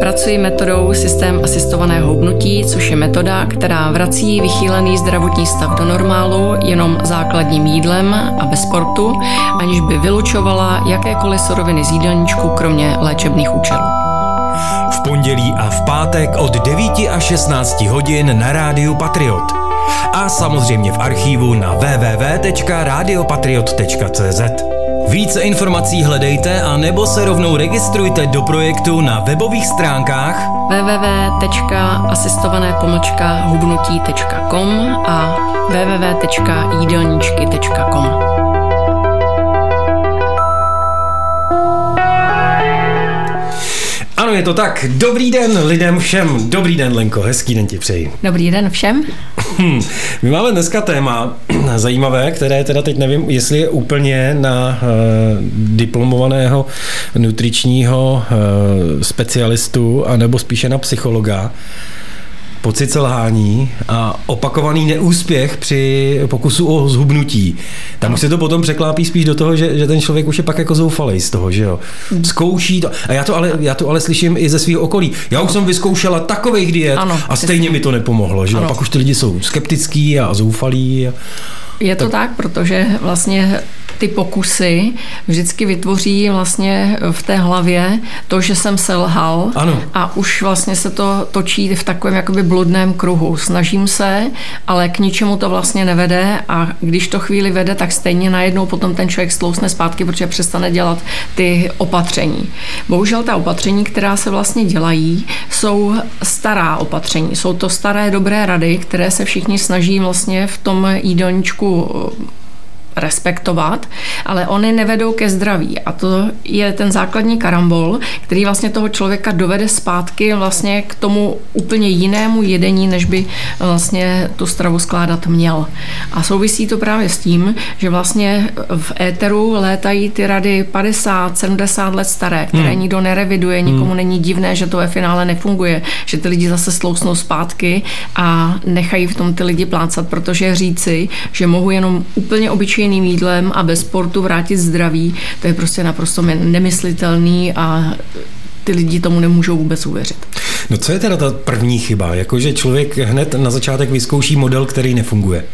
Pracuji metodou systém asistovaného hubnutí, což je metoda, která vrací vychýlený zdravotní stav do normálu jenom základním jídlem a bez sportu, aniž by vylučovala jakékoliv suroviny z jídelníčku, kromě léčebných účelů. V pondělí a v pátek od 9 až 16 hodin na rádiu Patriot. A samozřejmě v archívu na www.radiopatriot.cz. Více informací hledejte a nebo se rovnou registrujte do projektu na webových stránkách www.asistované-hubnutí.com a www.jídelníčky.com. Ano, je to tak. Dobrý den lidem všem. Dobrý den, Lenko. Hezký den ti přeji. Dobrý den všem. Hmm. My máme dneska téma zajímavé, které teda teď nevím, jestli je úplně na uh, diplomovaného nutričního uh, specialistu, anebo spíše na psychologa pocit selhání a opakovaný neúspěch při pokusu o zhubnutí. Tam už se to potom překlápí spíš do toho, že, že ten člověk už je pak jako zoufalý z toho, že jo. Zkouší to. A já to ale, já to ale slyším i ze svého okolí. Já už jsem vyzkoušela takových diet ano, a stejně mi to nepomohlo, že jo. Pak už ty lidi jsou skeptický a zoufalí. A... Je to tak, tak protože vlastně ty pokusy vždycky vytvoří vlastně v té hlavě to, že jsem selhal ano. a už vlastně se to točí v takovém jakoby bludném kruhu. Snažím se, ale k ničemu to vlastně nevede a když to chvíli vede, tak stejně najednou potom ten člověk slousne zpátky, protože přestane dělat ty opatření. Bohužel ta opatření, která se vlastně dělají, jsou stará opatření. Jsou to staré dobré rady, které se všichni snaží vlastně v tom jídelníčku 我 respektovat, ale oni nevedou ke zdraví. A to je ten základní karambol, který vlastně toho člověka dovede zpátky vlastně k tomu úplně jinému jedení, než by vlastně tu stravu skládat měl. A souvisí to právě s tím, že vlastně v éteru létají ty rady 50, 70 let staré, které hmm. nikdo nereviduje, nikomu hmm. není divné, že to ve finále nefunguje, že ty lidi zase slousnou zpátky a nechají v tom ty lidi plácat, protože říci, že mohu jenom úplně obyčejně obyčejným jídlem a bez sportu vrátit zdraví, to je prostě naprosto nemyslitelný a ty lidi tomu nemůžou vůbec uvěřit. No co je teda ta první chyba? Jakože člověk hned na začátek vyzkouší model, který nefunguje.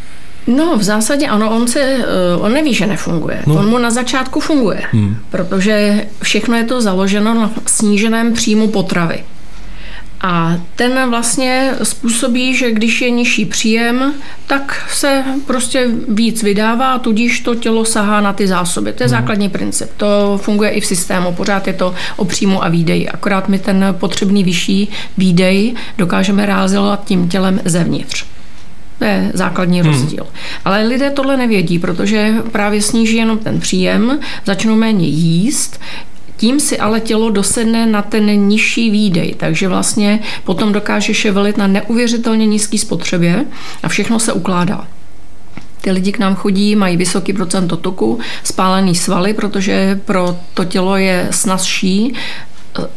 No, v zásadě ano, on, se, eh, on neví, že nefunguje. No. On mu na začátku funguje, hmm. protože všechno je to založeno na sníženém příjmu potravy. A ten vlastně způsobí, že když je nižší příjem, tak se prostě víc vydává, tudíž to tělo sahá na ty zásoby. To je hmm. základní princip. To funguje i v systému. Pořád je to o příjmu a výdeji. Akorát my ten potřebný vyšší výdej dokážeme realizovat tím tělem zevnitř. To je základní hmm. rozdíl. Ale lidé tohle nevědí, protože právě sníží jenom ten příjem, začnou méně jíst, tím si ale tělo dosedne na ten nižší výdej, takže vlastně potom dokáže ševelit na neuvěřitelně nízký spotřebě a všechno se ukládá. Ty lidi k nám chodí, mají vysoký procento tuku, spálený svaly, protože pro to tělo je snazší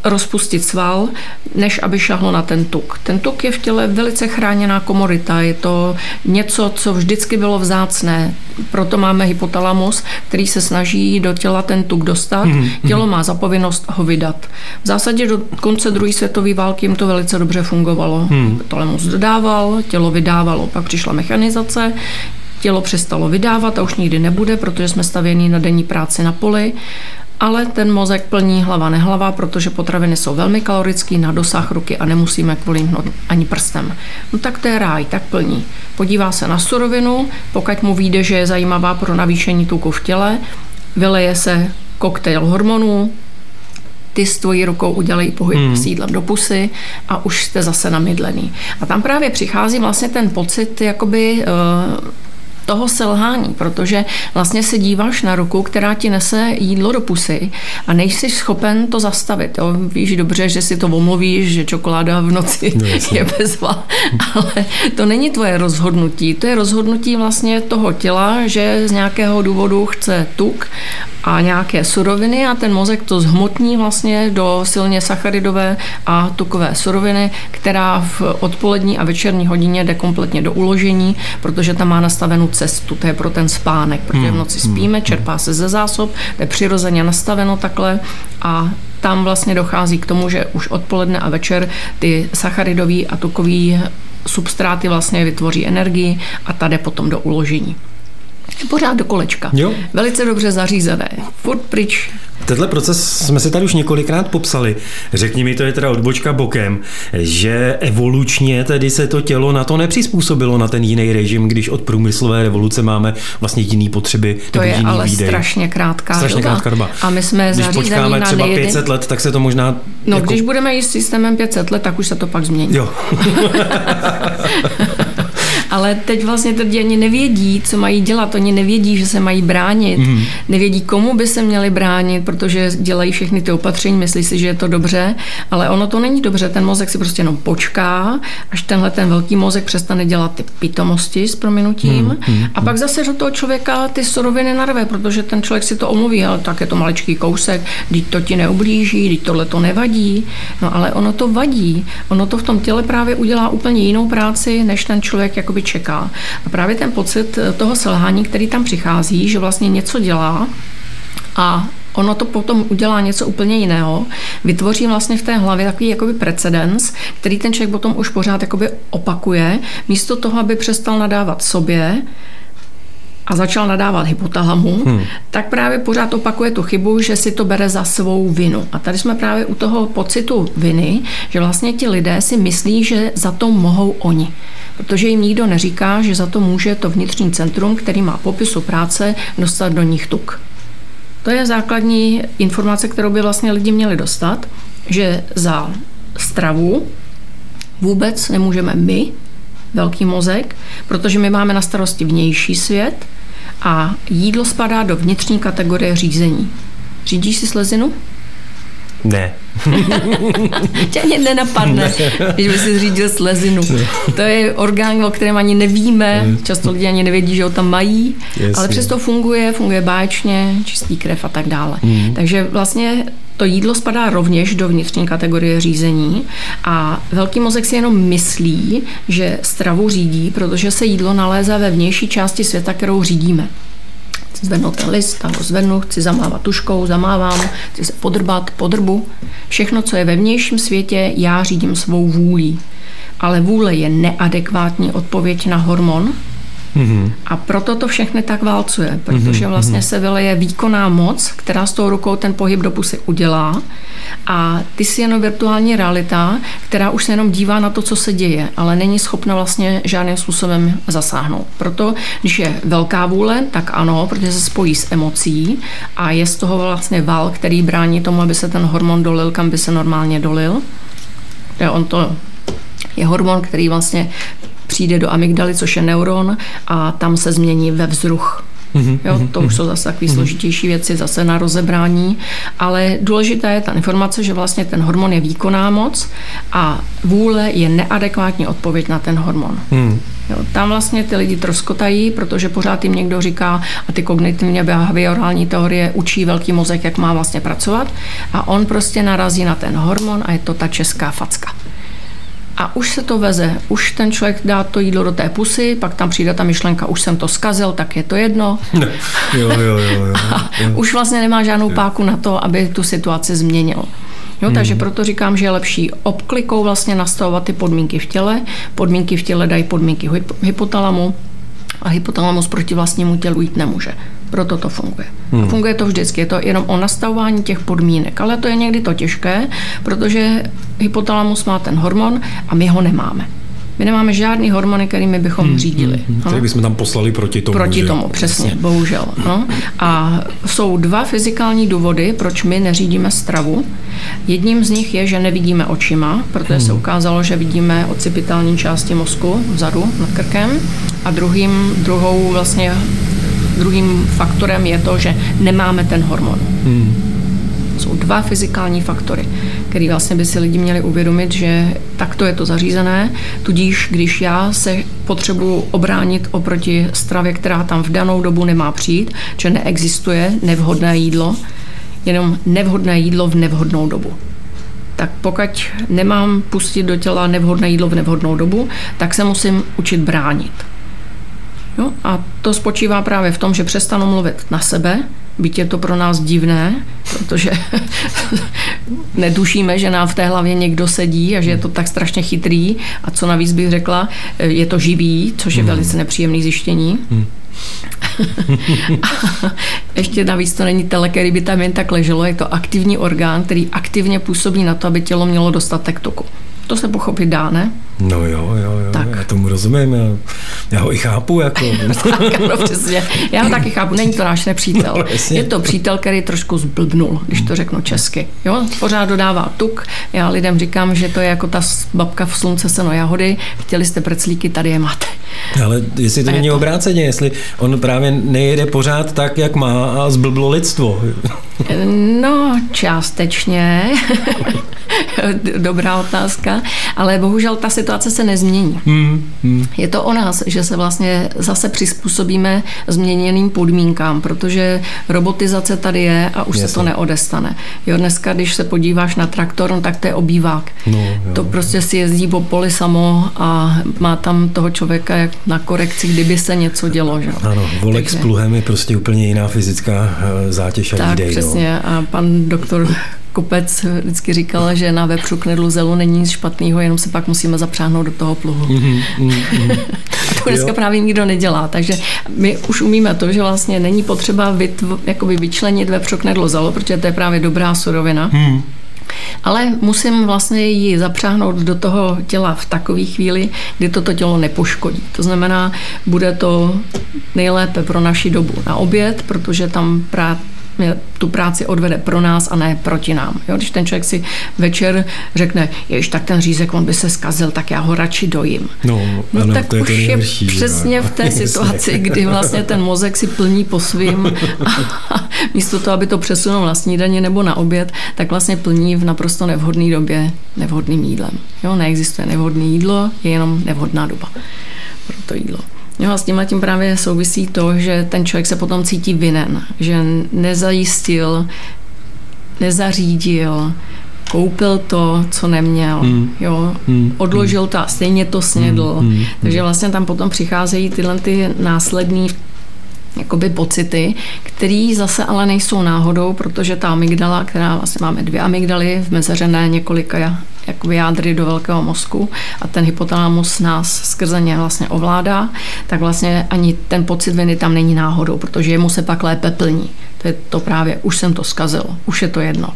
rozpustit sval, než aby šahlo na ten tuk. Ten tuk je v těle velice chráněná komorita, je to něco, co vždycky bylo vzácné. Proto máme hypotalamus, který se snaží do těla ten tuk dostat. Mm-hmm. Tělo má zapovinnost ho vydat. V zásadě do konce druhé světové války jim to velice dobře fungovalo. Mm. Hypotalamus dodával, tělo vydávalo, pak přišla mechanizace, tělo přestalo vydávat a už nikdy nebude, protože jsme stavěni na denní práci na poli ale ten mozek plní hlava nehlava, protože potraviny jsou velmi kalorické na dosah ruky a nemusíme kvůli hnout ani prstem. No tak to je ráj, tak plní. Podívá se na surovinu, pokud mu vyjde, že je zajímavá pro navýšení tuku v těle, vyleje se koktejl hormonů, ty s tvojí rukou udělají pohyb hmm. sídlem do pusy a už jste zase namydlený. A tam právě přichází vlastně ten pocit jakoby uh, toho selhání, protože vlastně se díváš na ruku, která ti nese jídlo do pusy a nejsi schopen to zastavit. Jo? Víš dobře, že si to omluvíš, že čokoláda v noci no, je bezva, ale to není tvoje rozhodnutí. To je rozhodnutí vlastně toho těla, že z nějakého důvodu chce tuk a nějaké suroviny a ten mozek to zhmotní vlastně do silně sacharidové a tukové suroviny, která v odpolední a večerní hodině jde kompletně do uložení, protože tam má nastavenou cestu, to je pro ten spánek, protože v hmm, noci hmm, spíme, hmm. čerpá se ze zásob, to je přirozeně nastaveno takhle a tam vlastně dochází k tomu, že už odpoledne a večer ty sacharidový a tukový substráty vlastně vytvoří energii a tady potom do uložení. Pořád do kolečka. Jo. Velice dobře zařízené. Furt pryč Tenhle proces jsme si tady už několikrát popsali. Řekni mi, to je teda odbočka bokem, že evolučně tedy se to tělo na to nepřizpůsobilo na ten jiný režim, když od průmyslové revoluce máme vlastně jiný potřeby. To je jiný ale výdej. strašně krátká strašně doba. krátká doba. A my jsme když počkáme na třeba nejeden... 500 let, tak se to možná... No, jako... když budeme jíst systémem 500 let, tak už se to pak změní. Jo. ale teď vlastně lidi ani nevědí, co mají dělat. Oni nevědí, že se mají bránit. Mm. Nevědí, komu by se měli bránit, protože dělají všechny ty opatření, myslí si, že je to dobře, ale ono to není dobře. Ten mozek si prostě jenom počká, až tenhle ten velký mozek přestane dělat ty pitomosti s prominutím mm. Mm. a pak zase do toho člověka ty suroviny narve, protože ten člověk si to omluví, ale tak je to maličký kousek, teď to ti neublíží, teď tohle to nevadí. No ale ono to vadí. Ono to v tom těle právě udělá úplně jinou práci, než ten člověk jakoby čeká. A právě ten pocit toho selhání, který tam přichází, že vlastně něco dělá a ono to potom udělá něco úplně jiného, vytvoří vlastně v té hlavě takový jakoby precedens, který ten člověk potom už pořád jakoby opakuje, místo toho, aby přestal nadávat sobě, a začal nadávat hypotalamu, hmm. tak právě pořád opakuje tu chybu, že si to bere za svou vinu. A tady jsme právě u toho pocitu viny, že vlastně ti lidé si myslí, že za to mohou oni. Protože jim nikdo neříká, že za to může to vnitřní centrum, který má popisu práce, dostat do nich tuk. To je základní informace, kterou by vlastně lidi měli dostat, že za stravu vůbec nemůžeme my, velký mozek, protože my máme na starosti vnější svět a jídlo spadá do vnitřní kategorie řízení. Řídíš si slezinu? Ne. Tě ani nenapadne, ne. když by si zřídil slezinu. Ne. To je orgán, o kterém ani nevíme, ne. často lidi ani nevědí, že ho tam mají, Jasně. ale přesto funguje, funguje báječně, čistý krev a tak dále. Mm. Takže vlastně to jídlo spadá rovněž do vnitřní kategorie řízení a velký mozek si jenom myslí, že stravu řídí, protože se jídlo nalézá ve vnější části světa, kterou řídíme chci zvednout ten list, tam ho zvednu, chci zamávat tuškou, zamávám, chci se podrbat, podrbu. Všechno, co je ve vnějším světě, já řídím svou vůlí. Ale vůle je neadekvátní odpověď na hormon, Mm-hmm. A proto to všechny tak válcuje, protože mhm, vlastně mhm. se vyleje výkonná moc, která s tou rukou ten pohyb do pusy udělá a ty si jenom virtuální realita, která už se jenom dívá na to, co se děje, ale není schopna vlastně žádným způsobem zasáhnout. Proto, když je velká vůle, tak ano, protože se spojí s emocí a je z toho vlastně val, který brání tomu, aby se ten hormon dolil, kam by se normálně dolil. On to je hormon, který vlastně přijde do amygdaly, což je neuron, a tam se změní ve vzruch. Mhm, jo, mhm, to už jsou zase takové mhm. složitější věci, zase na rozebrání, ale důležitá je ta informace, že vlastně ten hormon je výkonná moc a vůle je neadekvátní odpověď na ten hormon. Hmm. Jo, tam vlastně ty lidi troskotají, protože pořád jim někdo říká, a ty kognitivně behaviorální teorie učí velký mozek, jak má vlastně pracovat a on prostě narazí na ten hormon a je to ta česká facka a už se to veze. Už ten člověk dá to jídlo do té pusy, pak tam přijde ta myšlenka, už jsem to skazil, tak je to jedno. No. Jo, jo, jo, jo, a už vlastně nemá žádnou páku na to, aby tu situaci změnil. Jo, takže hmm. proto říkám, že je lepší obklikou vlastně nastavovat ty podmínky v těle. Podmínky v těle dají podmínky hypotalamu a hypotalamus proti vlastnímu tělu jít nemůže. Proto to funguje. Hmm. A funguje to vždycky. Je to jenom o nastavování těch podmínek. Ale to je někdy to těžké, protože hypotalamus má ten hormon a my ho nemáme. My nemáme žádný hormony, kterými bychom hmm, řídili. Hmm, který bychom tam poslali proti tomu. Proti že? tomu, přesně, Jasně. bohužel. No. A jsou dva fyzikální důvody, proč my neřídíme stravu. Jedním z nich je, že nevidíme očima, protože hmm. se ukázalo, že vidíme ocipitální části mozku vzadu nad krkem. A druhým, druhou vlastně Druhým faktorem je to, že nemáme ten hormon. Hmm. jsou dva fyzikální faktory, které vlastně by si lidi měli uvědomit, že takto je to zařízené, tudíž když já se potřebuji obránit oproti stravě, která tam v danou dobu nemá přijít, že neexistuje nevhodné jídlo, jenom nevhodné jídlo v nevhodnou dobu tak pokud nemám pustit do těla nevhodné jídlo v nevhodnou dobu, tak se musím učit bránit. Jo? A to spočívá právě v tom, že přestanu mluvit na sebe, byť je to pro nás divné, protože netušíme, že nám v té hlavě někdo sedí a že je to tak strašně chytrý. A co navíc bych řekla, je to živý, což je hmm. velice nepříjemné zjištění. Hmm. ještě navíc to není tele, který by tam jen tak leželo, je to aktivní orgán, který aktivně působí na to, aby tělo mělo dostatek toku. To se pochopit dá, ne? No jo, jo, jo, tak. já tomu rozumím, já, já ho i chápu. Jako. tak, no, přesně. Já ho taky chápu, není to náš nepřítel. No, je to přítel, který trošku zblbnul, když to řeknu česky. Jo? Pořád dodává tuk. Já lidem říkám, že to je jako ta babka v slunce seno jahody. Chtěli jste preclíky, tady je máte. Ale jestli to není to. obráceně, jestli on právě nejede pořád tak, jak má a zblblo lidstvo. No, částečně. Dobrá otázka. Ale bohužel ta situace se nezmění. Hmm, hmm. Je to o nás, že se vlastně zase přizpůsobíme změněným podmínkám, protože robotizace tady je a už Jasně. se to neodestane. Jo, dneska, když se podíváš na traktor, no, tak to je obývák. No, to prostě si jezdí po poli samo a má tam toho člověka jak na korekci, kdyby se něco dělo. Že? Ano, volek Takže... s pluhem je prostě úplně jiná fyzická eh, zátěž a Tak, výdej, přesně. No. A pan doktor Kopec vždycky říkal, že na vepřu knedlu zelu není nic špatného, jenom se pak musíme zapřáhnout do toho pluhu. Mm-hmm, mm-hmm. a to dneska jo. právě nikdo nedělá, takže my už umíme to, že vlastně není potřeba vytv, jakoby vyčlenit vepřu knedlu zelu, protože to je právě dobrá surovina. Mm. Ale musím vlastně ji zapřáhnout do toho těla v takové chvíli, kdy toto tělo nepoškodí. To znamená, bude to nejlépe pro naši dobu na oběd, protože tam právě tu práci odvede pro nás a ne proti nám. Jo? Když ten člověk si večer řekne, jež tak ten řízek, on by se zkazil, tak já ho radši dojím. No, no ano, tak to je už to je přesně v té situaci, kdy vlastně ten mozek si plní po svým a místo toho, aby to přesunul na snídaně nebo na oběd, tak vlastně plní v naprosto nevhodné době nevhodným jídlem. Jo? Neexistuje nevhodné jídlo, je jenom nevhodná doba pro to jídlo. Jo, a s tím tím právě souvisí to, že ten člověk se potom cítí vinen, že nezajistil, nezařídil, koupil to, co neměl, hmm. jo, hmm. odložil to a stejně to snědl. Hmm. Hmm. Takže vlastně tam potom přicházejí tyhle ty následní jakoby pocity, které zase ale nejsou náhodou, protože ta amygdala, která vlastně máme dvě amygdaly v mezeřené několika jakoby jádry do velkého mozku a ten hypotalamus nás skrze ně vlastně ovládá, tak vlastně ani ten pocit viny tam není náhodou, protože jemu se pak lépe plní. To je to právě, už jsem to zkazil, už je to jedno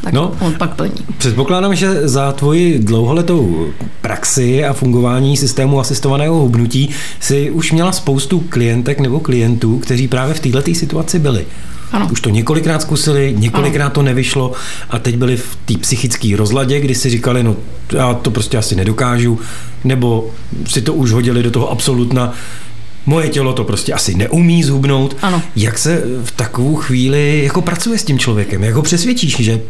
tak no, on pak plní. Předpokládám, že za tvoji dlouholetou praxi a fungování systému asistovaného hubnutí si už měla spoustu klientek nebo klientů, kteří právě v této situaci byli. Ano. Už to několikrát zkusili, několikrát ano. to nevyšlo a teď byli v té psychické rozladě, kdy si říkali, no já to prostě asi nedokážu, nebo si to už hodili do toho absolutna, moje tělo to prostě asi neumí zhubnout. Ano. Jak se v takovou chvíli jako pracuje s tím člověkem? Jak ho přesvědčíš, že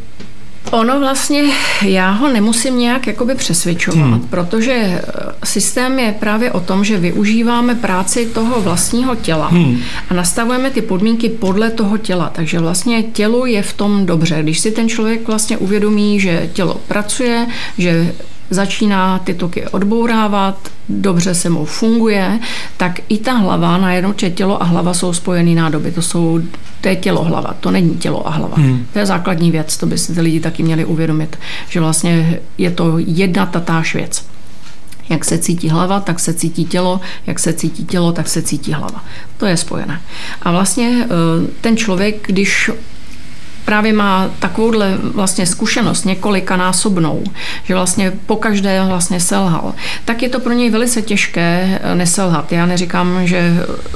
Ono vlastně, já ho nemusím nějak jakoby přesvědčovat, hmm. protože eh, systém je právě o tom, že využíváme práci toho vlastního těla hmm. a nastavujeme ty podmínky podle toho těla. Takže vlastně tělu je v tom dobře. Když si ten člověk vlastně uvědomí, že tělo pracuje, že začíná ty toky odbourávat, dobře se mu funguje, tak i ta hlava, najednou, že tělo a hlava jsou spojený nádoby. To jsou, to je tělo hlava, to není tělo a hlava. Hmm. To je základní věc, to by si ty lidi taky měli uvědomit, že vlastně je to jedna tatáž věc. Jak se cítí hlava, tak se cítí tělo, jak se cítí tělo, tak se cítí hlava. To je spojené. A vlastně eh, ten člověk, když právě má takovouhle vlastně zkušenost několikanásobnou, že vlastně po každé vlastně selhal, tak je to pro něj velice těžké eh, neselhat. Já neříkám, že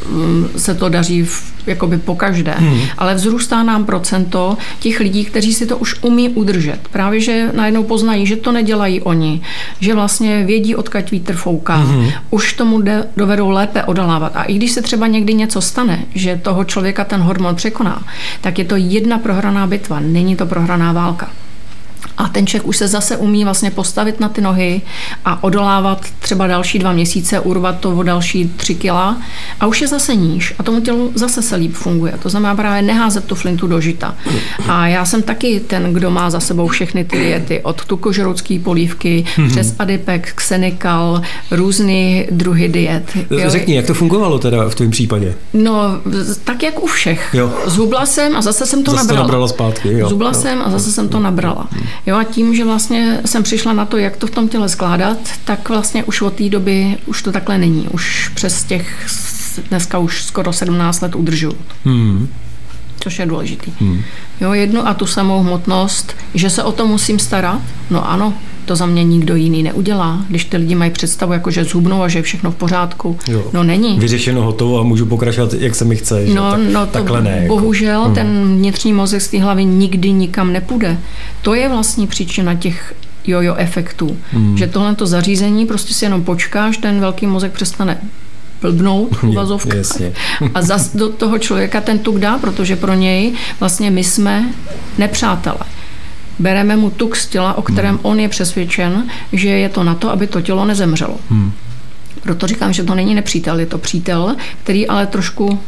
mm, se to daří v jakoby po každé, hmm. ale vzrůstá nám procento těch lidí, kteří si to už umí udržet. Právě, že najednou poznají, že to nedělají oni, že vlastně vědí, odkud vítr fouká, hmm. už tomu de, dovedou lépe odolávat. A i když se třeba někdy něco stane, že toho člověka ten hormon překoná, tak je to jedna prohraná bitva, není to prohraná válka. A ten člověk už se zase umí vlastně postavit na ty nohy a odolávat třeba další dva měsíce, urvat to o další tři kila a už je zase níž a tomu tělu zase se líp funguje. To znamená právě neházet tu flintu do žita. A já jsem taky ten, kdo má za sebou všechny ty diety, od tukožroucké polívky mm-hmm. přes adipek, xenikal, různé druhy diet. Jo. Řekni, jak to fungovalo teda v tvém případě? No, tak jak u všech. Jo. Zhubla jsem a zase jsem to zase nabrala. To nabrala zpátky, jo. Zhubla jo. jsem a zase jsem to nabrala. Jo, a tím, že vlastně jsem přišla na to, jak to v tom těle skládat, tak vlastně už od té doby už to takhle není. Už přes těch dneska už skoro 17 let udržu. Hmm. Což je důležitý. Hmm. Jo, jednu a tu samou hmotnost, že se o to musím starat, no ano, to za mě nikdo jiný neudělá. Když ty lidi mají představu, jako že zhubnou a že je všechno v pořádku. Jo. No není. Vyřešeno, hotovo a můžu pokračovat, jak se mi chce. Že? No, tak, no to takhle ne. Jako. Bohužel jako. ten vnitřní mozek z té hlavy nikdy nikam nepůjde. To je vlastně příčina těch jojo efektů. Hmm. Že tohle to zařízení prostě si jenom počkáš, ten velký mozek přestane blbnout v uvazovkách a zas do toho člověka ten tuk dá, protože pro něj vlastně my jsme nepřátelé bereme mu tuk z těla, o kterém hmm. on je přesvědčen, že je to na to, aby to tělo nezemřelo. Hmm. Proto říkám, že to není nepřítel, je to přítel, který ale trošku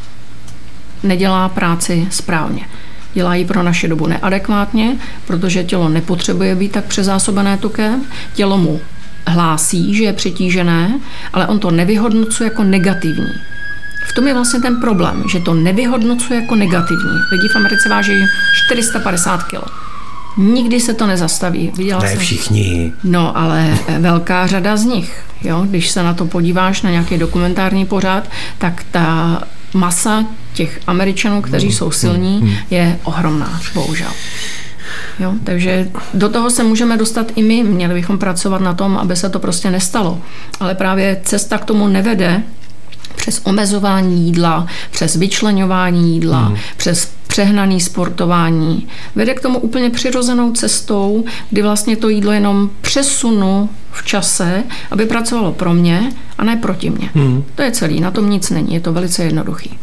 nedělá práci správně. Dělá ji pro naše dobu neadekvátně, protože tělo nepotřebuje být tak přezásobené tukem. Tělo mu hlásí, že je přetížené, ale on to nevyhodnocuje jako negativní. V tom je vlastně ten problém, že to nevyhodnocuje jako negativní. Lidi v Americe váží 450 kg. Nikdy se to nezastaví. Viděla ne jsem. všichni. No, ale velká řada z nich. Jo? Když se na to podíváš na nějaký dokumentární pořád, tak ta masa těch Američanů, kteří mm, jsou silní, mm, mm. je ohromná, bohužel. Jo, takže do toho se můžeme dostat i my. Měli bychom pracovat na tom, aby se to prostě nestalo. Ale právě cesta k tomu nevede přes omezování jídla, přes vyčlenování jídla, mm. přes přehnaný sportování. Vede k tomu úplně přirozenou cestou, kdy vlastně to jídlo jenom přesunu v čase, aby pracovalo pro mě a ne proti mě. Mm. To je celý, na tom nic není, je to velice jednoduchý.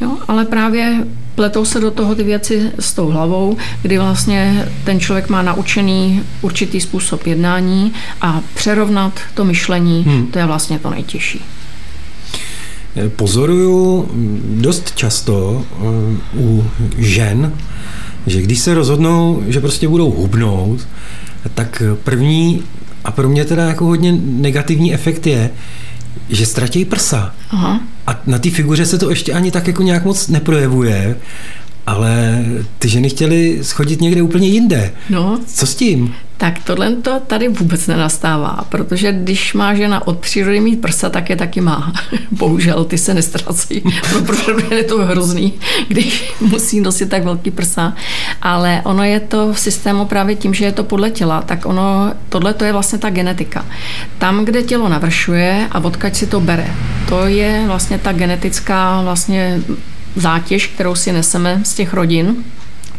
Jo, ale právě pletou se do toho ty věci s tou hlavou, kdy vlastně ten člověk má naučený určitý způsob jednání a přerovnat to myšlení, hmm. to je vlastně to nejtěžší. Pozoruju dost často eh, u žen, že když se rozhodnou, že prostě budou hubnout, tak první a pro mě teda jako hodně negativní efekt je, že ztratí prsa. Aha. A na té figuře se to ještě ani tak jako nějak moc neprojevuje, ale ty ženy chtěly schodit někde úplně jinde. No. Co s tím? Tak tohle to tady vůbec nenastává, protože když má žena od přírody mít prsa, tak je taky má. Bohužel ty se nestrací. No, pro je to hrozný, když musí nosit tak velký prsa. Ale ono je to v systému právě tím, že je to podle těla, tak ono, tohle to je vlastně ta genetika. Tam, kde tělo navršuje a odkaď si to bere, to je vlastně ta genetická vlastně zátěž, kterou si neseme z těch rodin,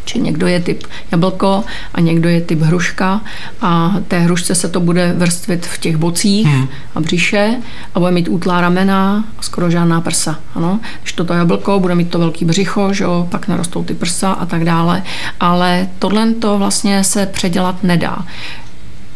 či někdo je typ jablko a někdo je typ hruška a té hrušce se to bude vrstvit v těch bocích hmm. a břiše a bude mít útlá ramena a skoro žádná prsa. Ano? Když toto jablko bude mít to velký břicho, že jo, pak narostou ty prsa a tak dále. Ale tohle to vlastně se předělat nedá.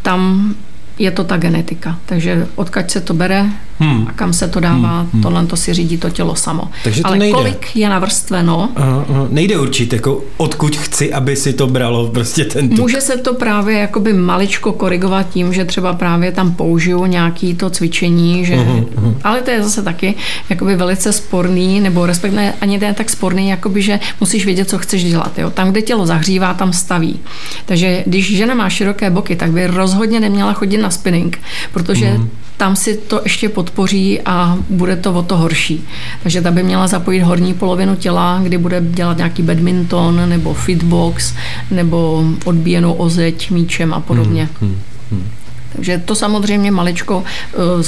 Tam je to ta genetika. Takže odkaď se to bere hmm. a kam se to dává, hmm. hmm. tohle to si řídí to tělo samo. Takže to Ale nejde. kolik je navrstveno? Uh, uh, nejde určit, jako odkud chci, aby si to bralo prostě ten tuk. Může se to právě jakoby maličko korigovat tím, že třeba právě tam použiju nějaký to cvičení, že, uh, uh. ale to je zase taky jakoby velice sporný, nebo respektive ani ten tak sporný, jakoby, že musíš vědět, co chceš dělat. Jo? Tam, kde tělo zahřívá, tam staví. Takže když žena má široké boky, tak by rozhodně neměla chodit na spinning, protože mm. tam si to ještě podpoří a bude to o to horší. Takže ta by měla zapojit horní polovinu těla, kdy bude dělat nějaký badminton nebo fitbox nebo odbíjenou ozeď míčem a podobně. Mm. Mm. Takže to samozřejmě maličko uh,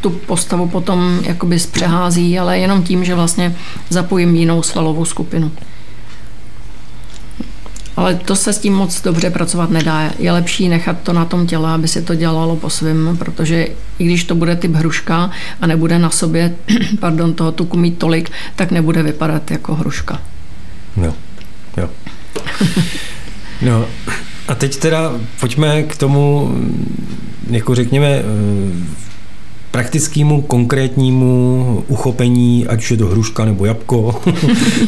tu postavu potom jakoby zpřehází, ale jenom tím, že vlastně zapojím jinou svalovou skupinu. Ale to se s tím moc dobře pracovat nedá. Je lepší nechat to na tom těle, aby si to dělalo po svém, protože i když to bude typ hruška a nebude na sobě pardon, toho tuku mít tolik, tak nebude vypadat jako hruška. No, jo. No, a teď teda pojďme k tomu, jako řekněme, praktickému, konkrétnímu uchopení, ať už je to hruška nebo jabko,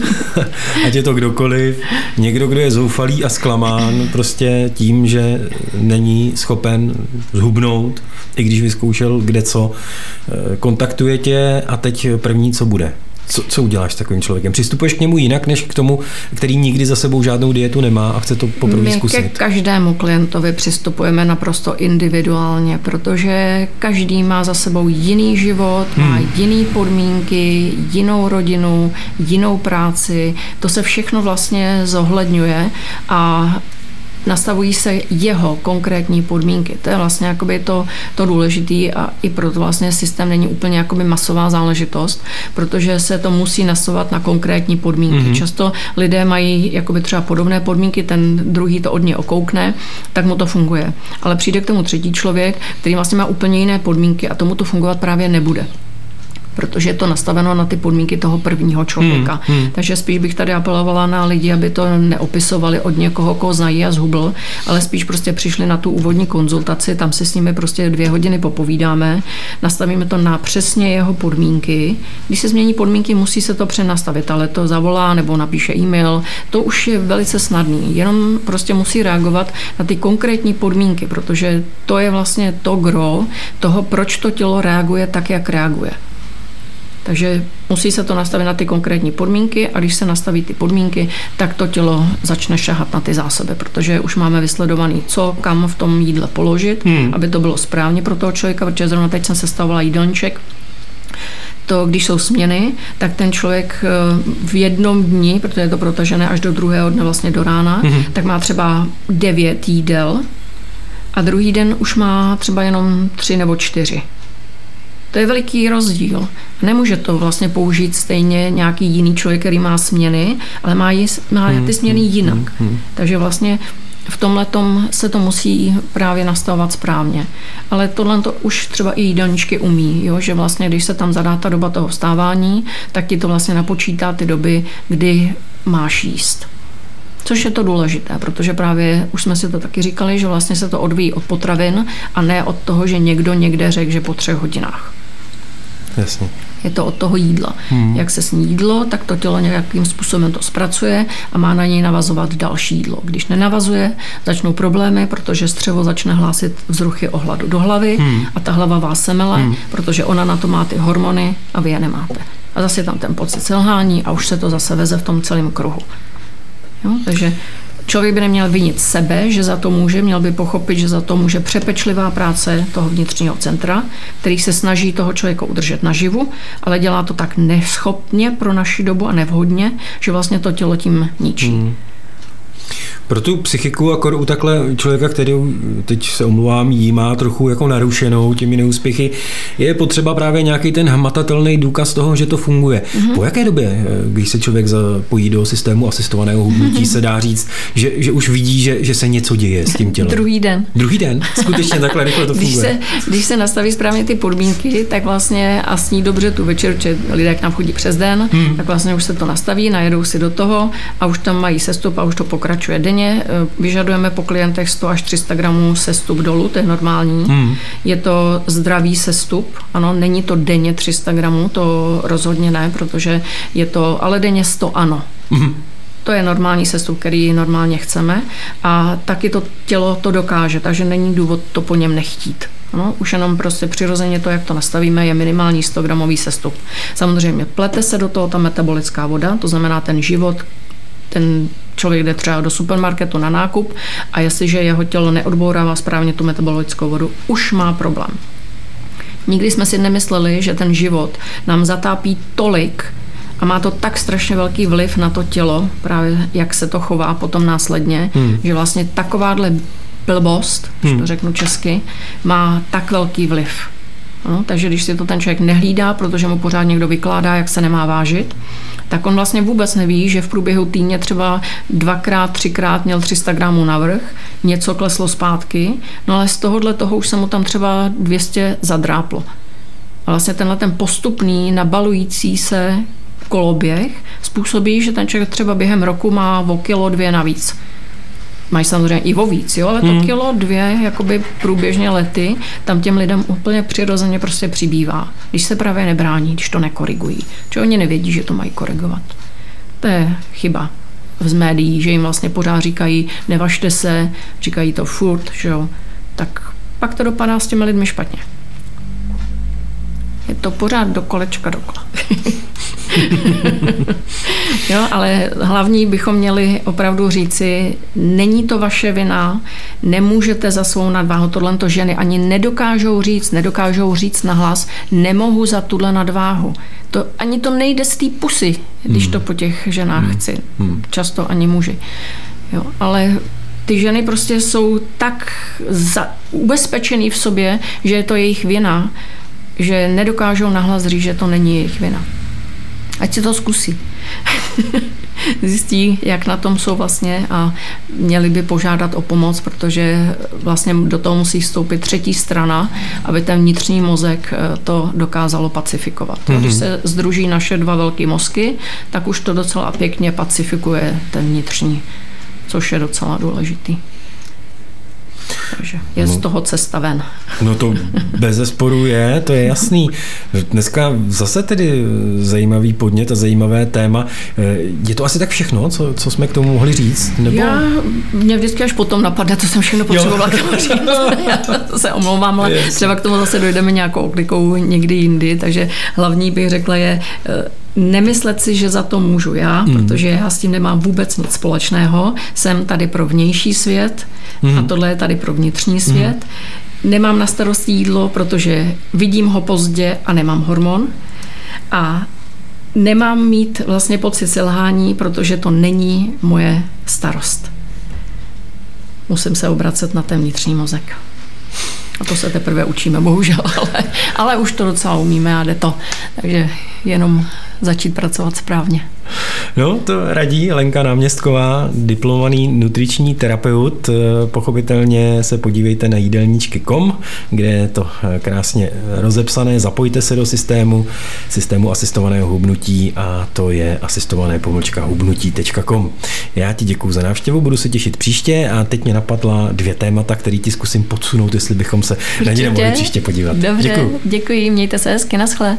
ať je to kdokoliv, někdo, kdo je zoufalý a zklamán prostě tím, že není schopen zhubnout, i když vyzkoušel kde co, eh, kontaktuje tě a teď první, co bude. Co, co uděláš s takovým člověkem? Přistupuješ k němu jinak, než k tomu, který nikdy za sebou žádnou dietu nemá a chce to poprvé My zkusit? ke každému klientovi přistupujeme naprosto individuálně, protože každý má za sebou jiný život, hmm. má jiný podmínky, jinou rodinu, jinou práci. To se všechno vlastně zohledňuje a nastavují se jeho konkrétní podmínky. To je vlastně jakoby to, to důležité a i proto vlastně systém není úplně jakoby masová záležitost, protože se to musí nastavovat na konkrétní podmínky. Mm-hmm. Často lidé mají jakoby třeba podobné podmínky, ten druhý to od něj okoukne, tak mu to funguje. Ale přijde k tomu třetí člověk, který vlastně má úplně jiné podmínky a tomu to fungovat právě nebude protože je to nastaveno na ty podmínky toho prvního člověka. Hmm, hmm. Takže spíš bych tady apelovala na lidi, aby to neopisovali od někoho, koho znají a zhubl, ale spíš prostě přišli na tu úvodní konzultaci, tam si s nimi prostě dvě hodiny popovídáme, nastavíme to na přesně jeho podmínky. Když se změní podmínky, musí se to přenastavit, ale to zavolá nebo napíše e-mail, to už je velice snadný, jenom prostě musí reagovat na ty konkrétní podmínky, protože to je vlastně to gro toho, proč to tělo reaguje tak, jak reaguje. Takže musí se to nastavit na ty konkrétní podmínky a když se nastaví ty podmínky, tak to tělo začne šahat na ty zásoby, protože už máme vysledovaný, co kam v tom jídle položit, hmm. aby to bylo správně pro toho člověka, protože zrovna teď jsem sestavovala jídelníček, to, když jsou směny, tak ten člověk eh, v jednom dni, protože je to protažené až do druhého dne vlastně do rána, mm-hmm. tak má třeba devět jídel a druhý den už má třeba jenom tři nebo čtyři. To je veliký rozdíl. Nemůže to vlastně použít stejně nějaký jiný člověk, který má směny, ale má, jí, má hmm, ty směny hmm, jinak. Hmm, hmm. Takže vlastně v tomhle se to musí právě nastavovat správně. Ale tohle to už třeba i jídelníčky umí, jo? že vlastně, když se tam zadá ta doba toho vstávání, tak ti to vlastně napočítá ty doby, kdy máš jíst. Což je to důležité, protože právě už jsme si to taky říkali, že vlastně se to odvíjí od potravin a ne od toho, že někdo někde řekl, že po třech hodinách. Jasně. Je to od toho jídla. Hmm. Jak se sní jídlo, tak to tělo nějakým způsobem to zpracuje a má na něj navazovat další jídlo. Když nenavazuje, začnou problémy, protože střevo začne hlásit vzruchy o hladu do hlavy hmm. a ta hlava vás semele, hmm. protože ona na to má ty hormony a vy je nemáte. A zase je tam ten pocit selhání a už se to zase veze v tom celém kruhu. Jo? Takže Člověk by neměl vinit sebe, že za to může, měl by pochopit, že za to může přepečlivá práce toho vnitřního centra, který se snaží toho člověka udržet naživu, ale dělá to tak neschopně pro naši dobu a nevhodně, že vlastně to tělo tím ničí. Hmm. Pro tu psychiku, a u takhle člověka, který teď se omluvám, jí má trochu jako narušenou těmi neúspěchy, je potřeba právě nějaký ten hmatatelný důkaz toho, že to funguje. Mm-hmm. Po jaké době, eh, když se člověk zapojí do systému asistovaného hubnutí, se dá říct, že, že už vidí, že, že se něco děje s tím tělem? Druhý den. Druhý den? Skutečně takhle rychle to funguje. Když se, když se nastaví správně ty podmínky, tak vlastně a sní dobře tu večer, že lidé k nám chodí přes den, hmm. tak vlastně už se to nastaví, najedou si do toho a už tam mají sestup a už to pokračuje denně denně eh, vyžadujeme po klientech 100 až 300 gramů sestup dolů, to je normální. Hmm. Je to zdravý sestup, ano, není to denně 300 gramů, to rozhodně ne, protože je to, ale denně 100 ano. Hmm. To je normální sestup, který normálně chceme a taky to tělo to dokáže, takže není důvod to po něm nechtít. No, už jenom prostě přirozeně to, jak to nastavíme, je minimální 100 gramový sestup. Samozřejmě plete se do toho ta metabolická voda, to znamená ten život, ten člověk jde třeba do supermarketu na nákup a jestliže jeho tělo neodbourává správně tu metabolickou vodu, už má problém. Nikdy jsme si nemysleli, že ten život nám zatápí tolik a má to tak strašně velký vliv na to tělo, právě jak se to chová potom následně, hmm. že vlastně takováhle blbost, hmm. to řeknu česky, má tak velký vliv. No, takže když si to ten člověk nehlídá, protože mu pořád někdo vykládá, jak se nemá vážit, tak on vlastně vůbec neví, že v průběhu týdně třeba dvakrát, třikrát měl 300 gramů navrh, něco kleslo zpátky, no ale z tohohle toho už se mu tam třeba 200 zadráplo. A vlastně tenhle ten postupný, nabalující se koloběh způsobí, že ten člověk třeba během roku má o kilo dvě navíc mají samozřejmě i o víc, jo, ale to hmm. kilo, dvě, jakoby průběžně lety, tam těm lidem úplně přirozeně prostě přibývá, když se právě nebrání, když to nekorigují. Že oni nevědí, že to mají korigovat. To je chyba z médií, že jim vlastně pořád říkají, nevažte se, říkají to furt, že jo, tak pak to dopadá s těmi lidmi špatně. Je to pořád do kolečka dokola. jo, ale hlavní bychom měli opravdu říci, není to vaše vina, nemůžete za svou nadváhu, tohle to ženy ani nedokážou říct, nedokážou říct nahlas, nemohu za tuhle nadváhu. To, ani to nejde z té pusy, když to hmm. po těch ženách hmm. chci. Hmm. Často ani muži. Jo, ale ty ženy prostě jsou tak za, ubezpečený v sobě, že je to jejich vina, že nedokážou nahlas říct, že to není jejich vina. Ať si to zkusí. Zjistí, jak na tom jsou vlastně a měli by požádat o pomoc, protože vlastně do toho musí vstoupit třetí strana, aby ten vnitřní mozek eh, to dokázalo pacifikovat. Mm-hmm. Když se združí naše dva velké mozky, tak už to docela pěkně pacifikuje ten vnitřní, což je docela důležitý. Takže je no, z toho cesta ven. No to bez zesporu je, to je jasný. Dneska zase tedy zajímavý podnět a zajímavé téma. Je to asi tak všechno, co, co jsme k tomu mohli říct? Nebo... Já, mě vždycky až potom napadne, to jsem všechno potřebovala k tomu říct. Já to se omlouvám, ale yes. třeba k tomu zase dojdeme nějakou oklikou někdy jindy, takže hlavní bych řekla je eh, nemyslet si, že za to můžu já, mm. protože já s tím nemám vůbec nic společného. Jsem tady pro vnější svět mm. a tohle je tady pro vnitřní svět. Mm. Nemám na starosti jídlo, protože vidím ho pozdě a nemám hormon. A nemám mít vlastně pocit selhání, protože to není moje starost. Musím se obracet na ten vnitřní mozek. A to se teprve učíme, bohužel, ale, ale už to docela umíme a jde to. Takže jenom začít pracovat správně. No, to radí Lenka Náměstková, diplomovaný nutriční terapeut. Pochopitelně se podívejte na jídelníčky.com, kde je to krásně rozepsané. Zapojte se do systému, systému asistovaného hubnutí a to je asistované pomlčka hubnutí.com. Já ti děkuji za návštěvu, budu se těšit příště a teď mě napadla dvě témata, které ti zkusím podsunout, jestli bychom se Určitě. na ně nemohli příště podívat. Dobře, děkuji. děkuji, mějte se hezky, naschle.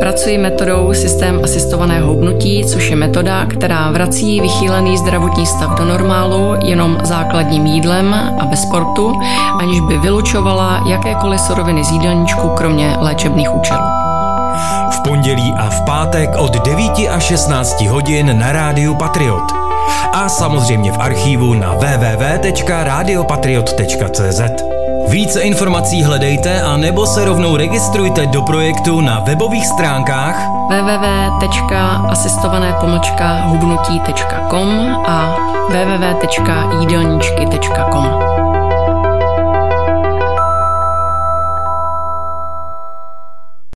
Pracuji metodou systém asistovaného hubnutí, což je metoda, která vrací vychýlený zdravotní stav do normálu jenom základním jídlem a bez sportu, aniž by vylučovala jakékoliv suroviny z jídelníčku, kromě léčebných účelů. V pondělí a v pátek od 9 až 16 hodin na rádiu Patriot. A samozřejmě v archívu na www.radiopatriot.cz. Více informací hledejte a nebo se rovnou registrujte do projektu na webových stránkách www.asistované-hubnutí.com a www.jídelníčky.com.